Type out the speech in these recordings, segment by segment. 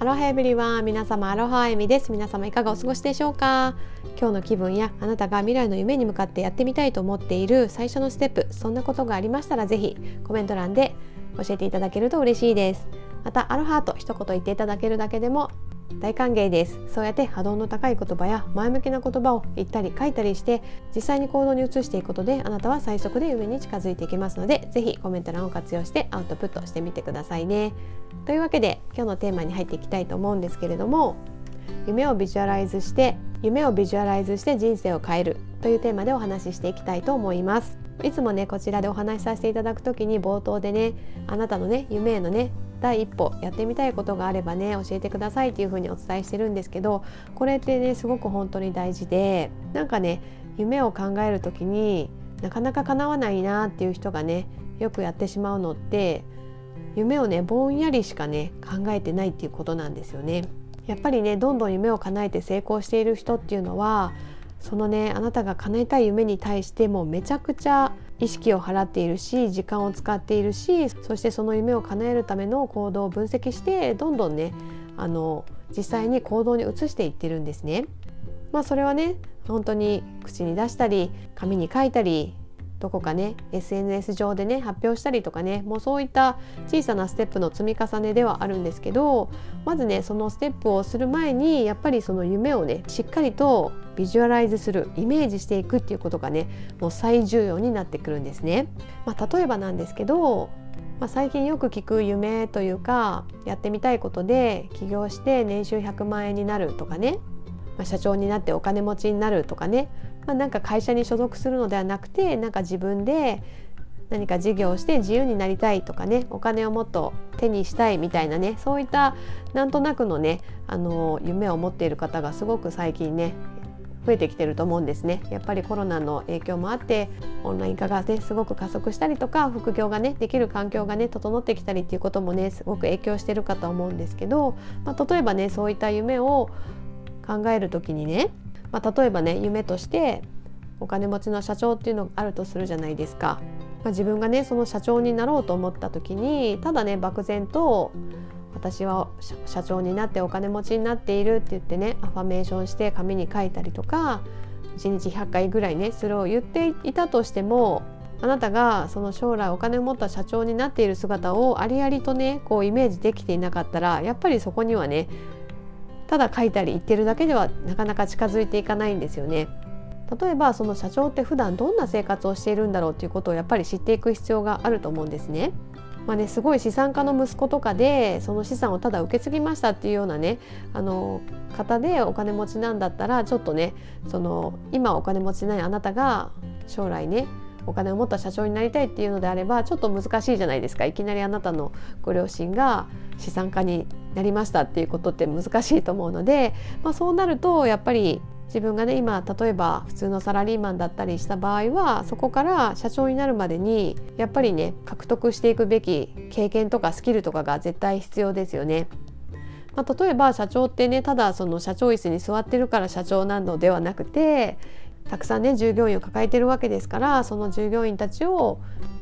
アロハエブリワン皆様アロハエミです。皆様いかがお過ごしでしょうか？今日の気分やあなたが未来の夢に向かってやってみたいと思っている最初のステップそんなことがありましたらぜひコメント欄で教えていただけると嬉しいです。またアロハと一言言っていただけるだけでも大歓迎です。そうやって波動の高い言葉や前向きな言葉を言ったり書いたりして実際に行動に移していくことであなたは最速で夢に近づいていきますのでぜひコメント欄を活用してアウトプットしてみてくださいね。というわけで今日のテーマに入っていきたいと思うんですけれども夢をビジュアライズして夢をビジュアライズして人生を変えるというテーマでお話ししていきたいと思います。いつもねこちらでお話しさせていただく時に冒頭でねあなたのね夢へのね第一歩やってみたいことがあればね教えてくださいっていう風にお伝えしてるんですけどこれってねすごく本当に大事でなんかね夢を考える時になかなか叶わないなっていう人がねよくやってしまうのって夢をねぼんやりしかね考えてないっていうことなんですよね。やっぱりねどんどん夢を叶えて成功している人っていうのはそのねあなたが叶えたい夢に対してもめちゃくちゃ意識を払っているし時間を使っているしそしてその夢を叶えるための行動を分析してどんどんねあの実際に行動に移していってるんですね。まあそれはね本当に口に出したり紙に書いたりどこかね SNS 上でね発表したりとかねもうそういった小さなステップの積み重ねではあるんですけどまずねそのステップをする前にやっぱりその夢をねしっかりとビジュアライズするイメージしていくっていうことがねもう最重要になってくるんですね。まあ、例えばなんですけどまあ、最近よく聞く夢というかやってみたいことで起業して年収100万円になるとかね、まあ、社長になってお金持ちになるとかねまあ、なんか会社に所属するのではなくてなんか自分で何か事業をして自由になりたいとかねお金をもっと手にしたいみたいなねそういったなんとなくのねあの夢を持っている方がすごく最近ね増えてきてると思うんですね。やっぱりコロナの影響もあってオンライン化がねすごく加速したりとか副業がねできる環境がね整ってきたりっていうこともねすごく影響してるかと思うんですけど、まあ、例えばねそういった夢を考える時にねまあ、例えばね夢としてお金持ちの社長っていうのがあるとするじゃないですか。まあ、自分がねその社長になろうと思った時にただね漠然と私は社長になってお金持ちになっているって言ってねアファメーションして紙に書いたりとか1日100回ぐらいねそれを言っていたとしてもあなたがその将来お金を持った社長になっている姿をありありとねこうイメージできていなかったらやっぱりそこにはねただ書いたり言ってるだけではなかなか近づいていかないんですよね。例えばその社長って普段どんな生活をしているんだろうということをやっぱり知っていく必要があると思うんですね。まあね、すごい資産家の息子とかでその資産をただ受け継ぎましたっていうようなねあの方でお金持ちなんだったらちょっとねその今お金持ちないあなたが将来ねお金を持った社長になりたいっていうのであればちょっと難しいじゃないですかいきなりあなたのご両親が資産家になりましたっていうことって難しいと思うので、まあ、そうなるとやっぱり自分がね今例えば普通のサラリーマンだったりした場合はそこから社長になるまでにやっぱりね獲得していくべき経験とかスキルとかが絶対必要ですよね。まあ、例えば社長ってねただその社長椅子に座ってるから社長なのではなくてたくさんね従業員を抱えてるわけですからその従業員たちを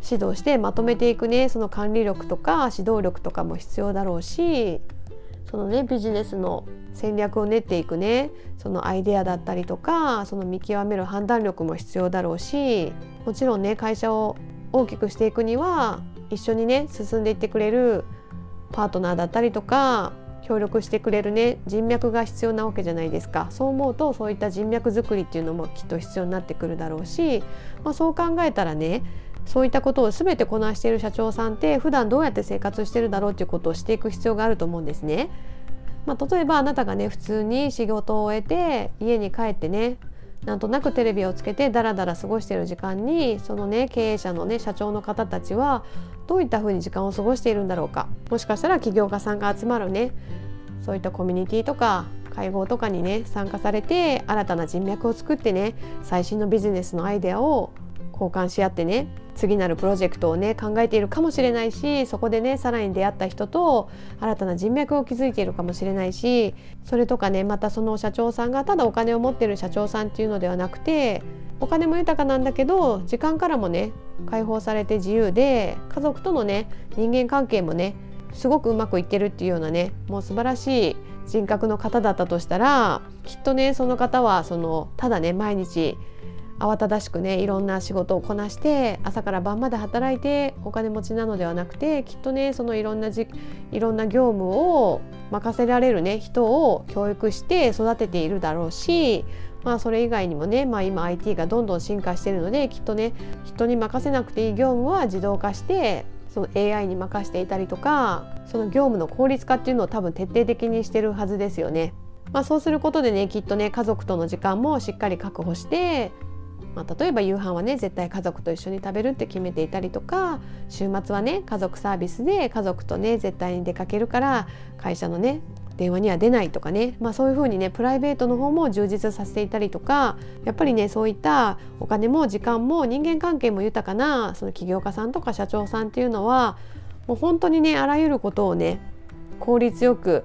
指導してまとめていくねその管理力とか指導力とかも必要だろうしそのねビジネスの戦略を練っていくねそのアイデアだったりとかその見極める判断力も必要だろうしもちろんね会社を大きくしていくには一緒にね進んでいってくれるパートナーだったりとか協力してくれるね人脈が必要なわけじゃないですか。そう思うとそういった人脈作りっていうのもきっと必要になってくるだろうし、まあ、そう考えたらねそういったことを全てこなしている社長さんって普段どうやって生活してるだろうっていうことをしていく必要があると思うんですね。まあ、例えばあなたがね普通に仕事を終えて家に帰ってねなんとなくテレビをつけてダラダラ過ごしている時間にそのね経営者のね社長の方たちはどういったふうに時間を過ごしているんだろうかもしかしたら起業家さんが集まるねそういったコミュニティとか会合とかにね参加されて新たな人脈を作ってね最新のビジネスのアイデアを交換し合ってね次なるプロジェクトをね考えているかもしれないしそこでねさらに出会った人と新たな人脈を築いているかもしれないしそれとかねまたその社長さんがただお金を持ってる社長さんっていうのではなくてお金も豊かなんだけど時間からもね解放されて自由で家族とのね人間関係もねすごくうまくいってるっていうようなねもう素晴らしい人格の方だったとしたらきっとねその方はそのただね毎日慌ただしくねいろんな仕事をこなして朝から晩まで働いてお金持ちなのではなくてきっとねそのいろんなじいろんな業務を任せられるね人を教育して育てているだろうしまあそれ以外にもね、まあ、今 IT がどんどん進化しているのできっとね人に任せなくていい業務は自動化してその AI に任せていたりとかその業務の効率化っていうのを多分徹底的にしてるはずですよね。まあ、そうすることでねきっとね家族との時間もしっかり確保してまあ、例えば夕飯はね絶対家族と一緒に食べるって決めていたりとか週末はね家族サービスで家族とね絶対に出かけるから会社のね電話には出ないとかね、まあ、そういうふうにねプライベートの方も充実させていたりとかやっぱりねそういったお金も時間も人間関係も豊かなその起業家さんとか社長さんっていうのはもう本当にねあらゆることをね効率よく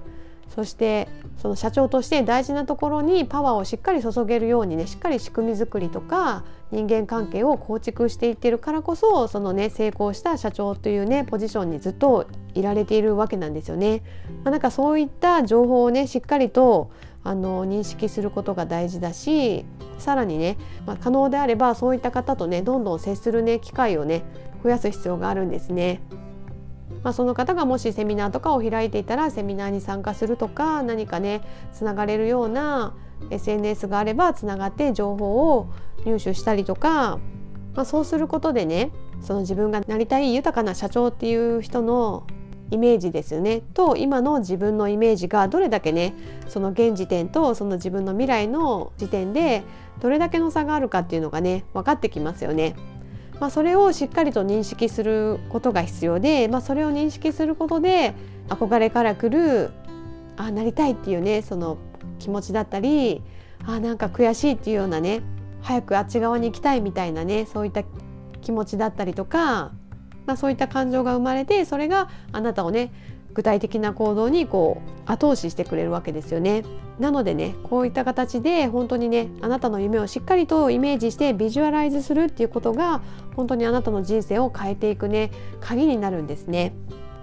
そしてその社長として大事なところにパワーをしっかり注げるようにねしっかり仕組み作りとか人間関係を構築していってるからこそそのね成功した社長というねポジションにずっといられているわけなんですよね。まあ、なんかそういった情報をねしっかりとあの認識することが大事だしさらにね、まあ、可能であればそういった方とねどんどん接するね機会をね増やす必要があるんですね。まあ、その方がもしセミナーとかを開いていたらセミナーに参加するとか何かねつながれるような SNS があればつながって情報を入手したりとか、まあ、そうすることでねその自分がなりたい豊かな社長っていう人のイメージですよねと今の自分のイメージがどれだけねその現時点とその自分の未来の時点でどれだけの差があるかっていうのがね分かってきますよね。まあ、それをしっかりと認識することが必要で、まあ、それを認識することで憧れからくるあなりたいっていうねその気持ちだったりあなんか悔しいっていうようなね早くあっち側に行きたいみたいなねそういった気持ちだったりとか、まあ、そういった感情が生まれてそれがあなたをね具体的な行動にこう後押ししてくれるわけですよね。なのでねこういった形で本当にねあなたの夢をしっかりとイメージしてビジュアライズするっていうことが本当にあなたの人生を変えていくね鍵になるんですね。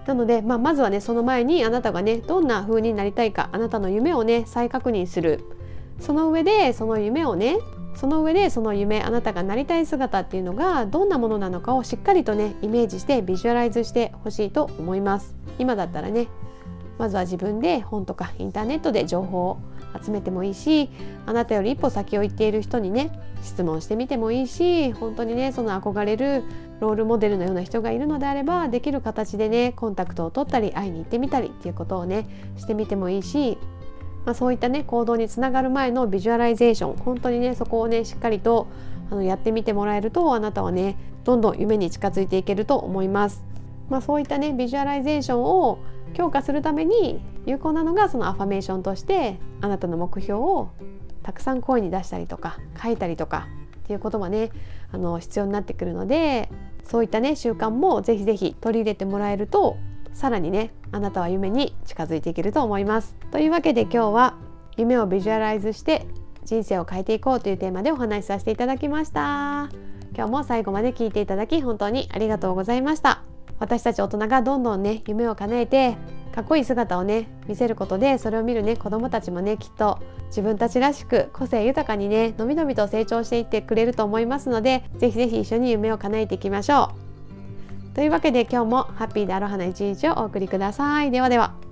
なので、まあ、まずはねその前にあなたがねどんな風になりたいかあなたの夢をね再確認するその上でその夢をねその上でその夢あなたがなりたい姿っていうのがどんなものなのかをしっかりとねイメージしてビジュアライズしてほしいと思います。今だったらねまずは自分で本とかインターネットで情報を集めてもいいしあなたより一歩先を行っている人にね質問してみてもいいし本当にねその憧れるロールモデルのような人がいるのであればできる形でねコンタクトを取ったり会いに行ってみたりっていうことをねしてみてもいいしまあ、そういったね行動につながる前のビジュアライゼーション本当にねそこをねしっかりとあのやってみてもらえるとあなたはねどんどん夢に近づいていけると思います。まあ、そういったねビジュアライゼーションを強化するために有効なのがそのアファメーションとしてあなたの目標をたくさん声に出したりとか書いたりとかっていうことがねあの必要になってくるのでそういったね習慣もぜひぜひ取り入れてもらえるとさらにねあなたは夢に近づいていけると思います。というわけで今日は夢をビジュアライズして人生を変えていこうというテーマでお話しさせていただきました。今日も最後まで聞いていただき本当にありがとうございました。私たち大人がどんどんね夢を叶えてかっこいい姿をね見せることでそれを見るね子どもたちもねきっと自分たちらしく個性豊かにねのびのびと成長していってくれると思いますのでぜひぜひ一緒に夢を叶えていきましょう。というわけで今日もハッピーでアロハな一日をお送りください。ではでは。